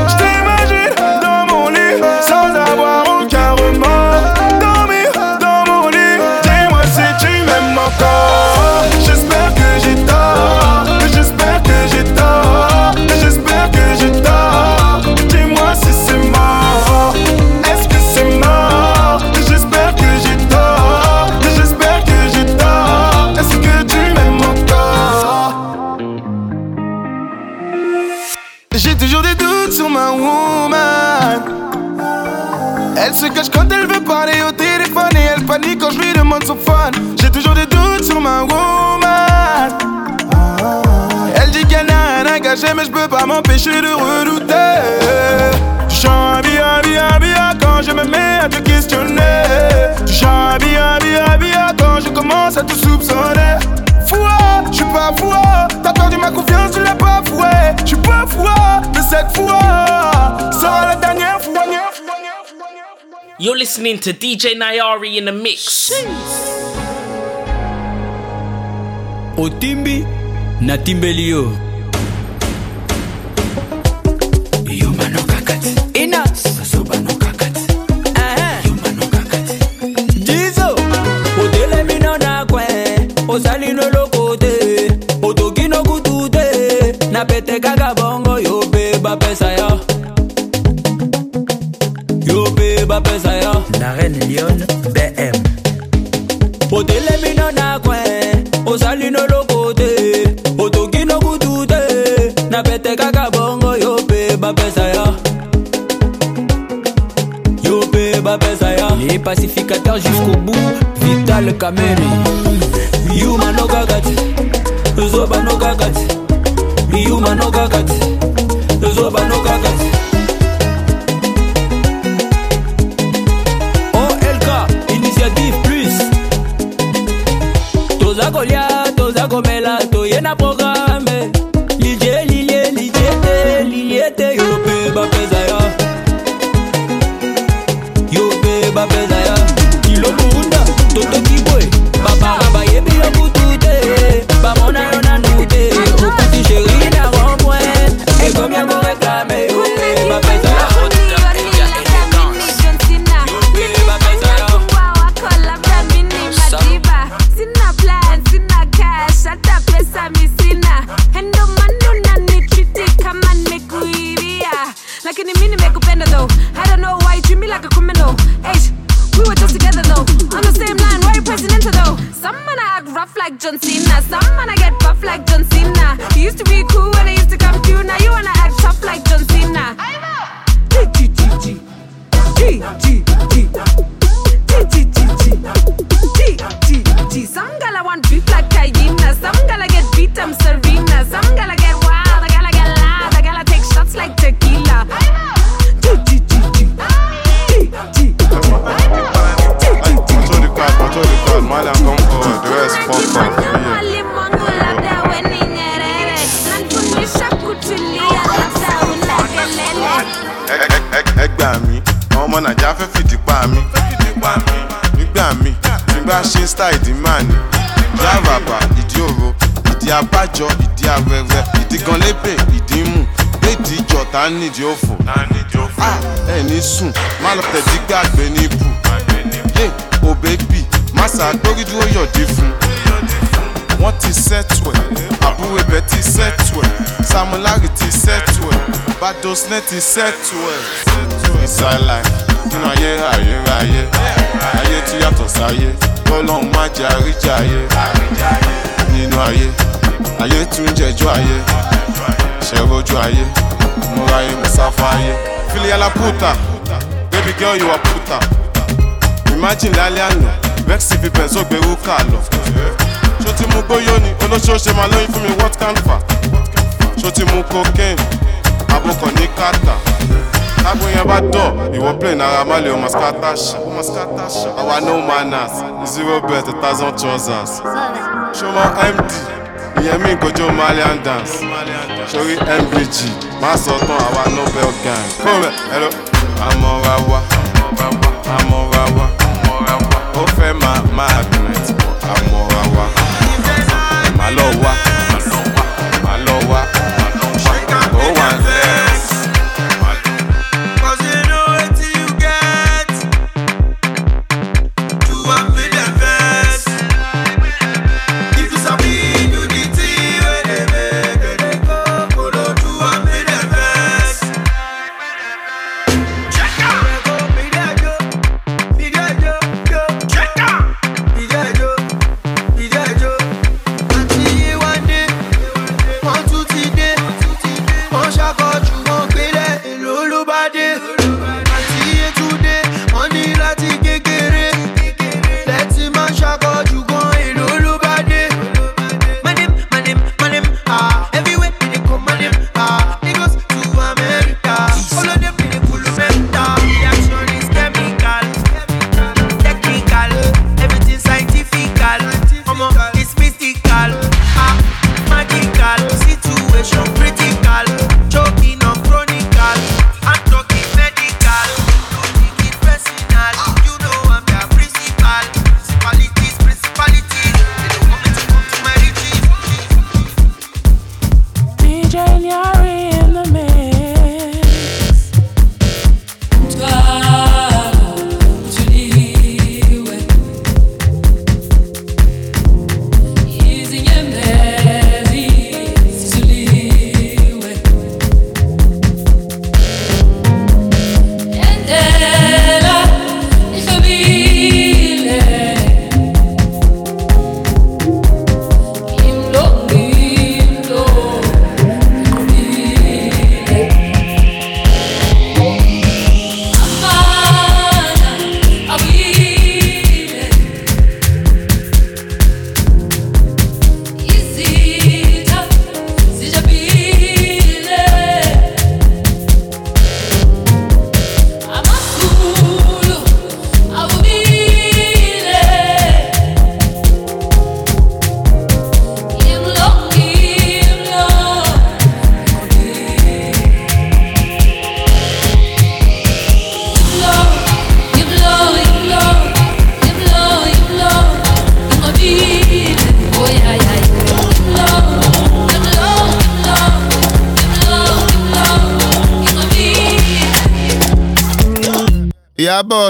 Peux pas m'empêcher de redouter. Tu chantes bien, bien, bien quand je me mets à te questionner. Tu chantes bien, bien, bien quand je commence à te soupçonner. Foi, je suis pas foi. T'as perdu ma confiance, tu l'as pas foué. Je suis pas foi, mais cette fois sera la dernière fois.
You're listening to DJ Nyari in the mix.
otimbi na ozali no lokote otoki no kutu te na pete kaka bongo yo mpe bapesa yo. Yo mpe bapesa yo.
La reine Lyon BM.
pacificateur jusqu'au bout. Vital kamere yuma nokakati zoba nokakati yuma
nokakati nídìí òfò. Ah, ẹ ní sùn má lọ tẹ̀dí gbàgbé ní ibù. Yé o bébì má ṣàgbórí dúró yọ̀dí fún. Wọ́n ti sẹ́tù ẹ̀ àbúrò ibẹ̀ ti sẹ́tù ẹ̀ samulari ti sẹ́tù ẹ̀ badosne ti sẹ́tù ẹ̀. ìsàlàyé nínú ayé ayérayé ayé. Tí yàtọ̀ sáyé. Kọ́lọ́hún má jẹ́ àríjà ayé nínú ayé ayé tún jẹjọ́ ayé. Ṣẹ̀rọ̀jú ayé múra ayé musafa ayé. filiala puta. Baby girl you are puta. Imagine lálẹ́ àná vexy fi bẹ̀nsó gbèrú kà lọ ṣó ti mú gbóyó ni olóṣooṣe máa lóyún fún mi what can fa? Ṣó ti mú cocaine abokọ̀ ní kàtà tágbó yẹn bá dọ̀ ìwọ plane ara má lè ọmọ skátàṣà àwa no manners. Zero bet a thousand trousers. Ṣọmọ md ìyẹn mi kojú malian dance. Sórí mbg má sọ tán àwa nobel gang. Kó rẹ̀ ẹ̀rọ àmọ́ra wa àmọ́ra wa ó fẹ́ máa máa gnet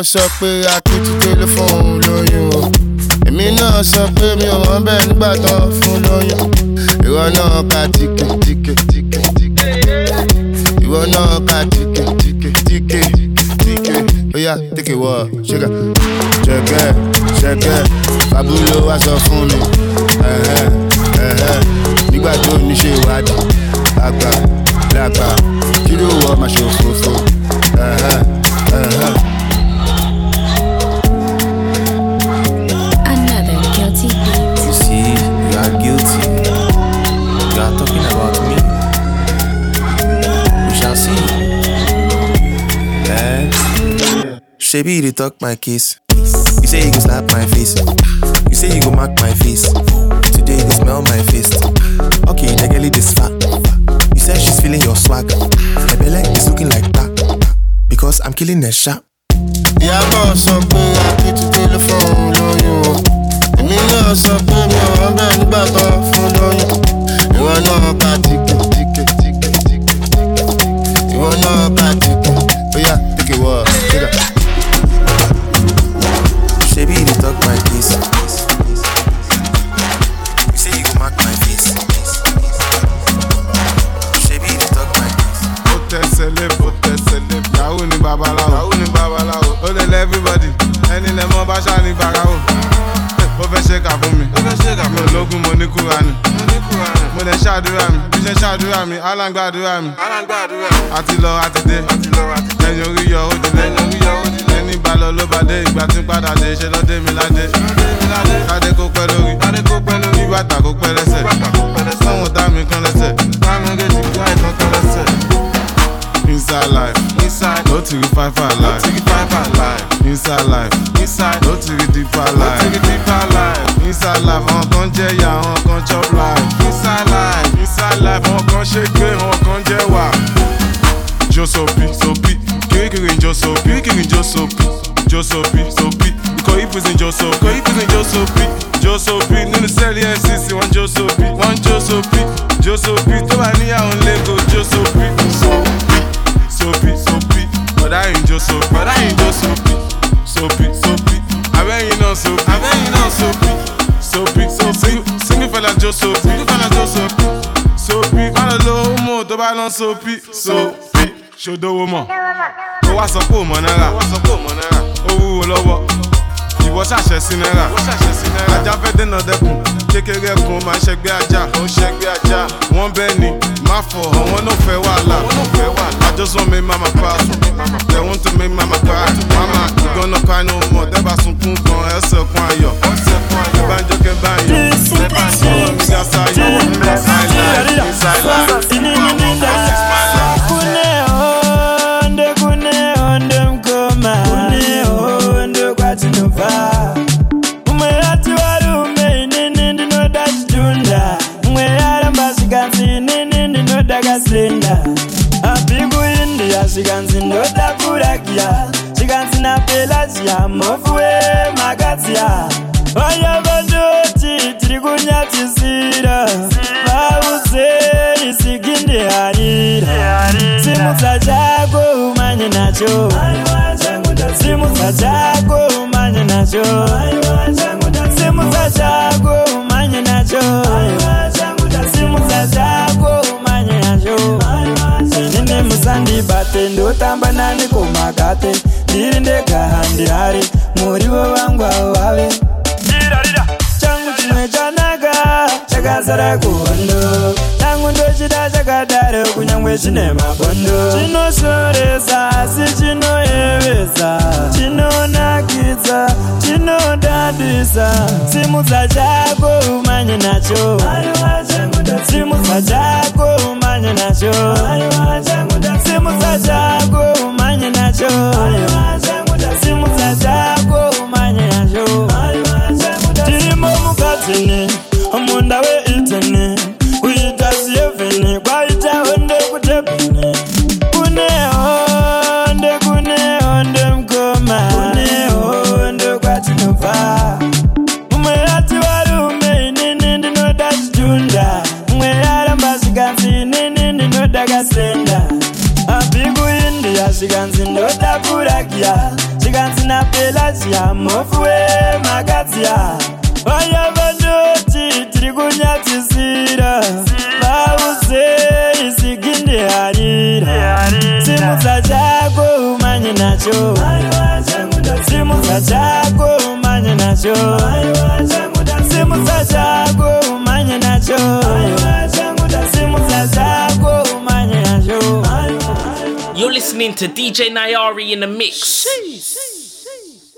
sọ pé fún òun lóyún o èmi náà sọ pé mi ò wọ́n bẹ́ẹ̀ nígbà tán fún lóyún ìwọ náà ka tíkè tíkè tíkè tíkè ìwọ náà ka tíkè tíkè tíkè tíkè oya tíkè wọ ṣẹkẹ ṣẹkẹ ṣẹkẹ babulo wa sọ fún mi nígbà tó ní ṣe ìwádìí àgbà làgbà kí ló wọ máa ṣòfófó ẹhẹ ẹhẹ.
Shebi, dey talk my case. You say you go slap my face. You say you go mark my face. Today dey smell my face. Okay, the girl is fat. You said she's feeling your swag. My belly is looking like that. Because I'm killing the sharp.
ìyábọ̀ sọ pé akíntúndé ló fún òun lóyún o èmi náà sọ pé mi ò wọ́n bẹ́ẹ̀ nígbà tán fún lóyún ìwọ náà tíkè tíkè ìwọ náà ka tíkè
ṣàdúrà mi. Ṣàdúrà mi àti lọ àti dé. Ẹ̀yìn orí yọ ó dilé ẹni bá lọ ló bá dé ìgbà tí padà dé ṣe lọ́dé mi ládé. Kádé kó pẹ́ lórí kí bàtà kó pẹ́ lẹ́sẹ̀. Sọ́wọ́n dá mi kan lẹ́sẹ̀. Bá mi gé ti gbá ìtàn kan lẹ́sẹ̀. Inside life, inside, no to the five alive, no to the five alive. Inside life, inside, no to the deeper life, no to the deeper life. Inside life, àwọn kan jẹ ya, àwọn kan chop life. Inside life, inside life, àwọn kan ṣe gbé, àwọn kan jẹ wà. Jo sopi, sopi, Pickering just so, pickering just so, just Because if Ikọ̀ ìpèsè just up, because if ikọ̀ ìpèsè just so, just so, nínú sẹ́ẹ̀lì FCC one just so, one just so, just so, tó bá ní àwọn lẹ́kọ̀ọ́ just so, so, so, so, I yìí just so, ọ̀dà yìí just so, so, so, abẹ́yìn náà so, abẹ́yìn náà so, so, so, singifẹ̀lá just so, singifẹ̀lá just so, so, má lọ lọ́wọ́ mọ́ tó bá lọ́ so, so ṣòdowó mọ̀ ó wá sọ pé òmò náírà. Ó wúwo lọ́wọ́. Ìwọ ṣàṣẹ sí náírà. Ajá fẹ́ dènà dẹkùn kékeré kun máa ṣẹgbẹ́ ajá. Wọ́n bẹ́ẹ̀ ni má fọ̀ àwọn náà fẹ́ wàhálà. I just want make mama proud they want to make mama cry mama you gonna cry no more bá sunkún kan ẹsẹ̀ kun ayọ̀. Ẹ bá ń jọ́ kẹ́ bá ń yọ̀ ẹ bá ń yọ̀. Mi ga sáyọ̀ inside life inside life.
Umanye kunyangwe chine mabondo chinoshoresa asi chinoyevesa chinonakidza chinodadisa. Simudza chako umanye nacho. Simudza chako umanye nacho. Simudza chako
to DJ Nyari in the mix.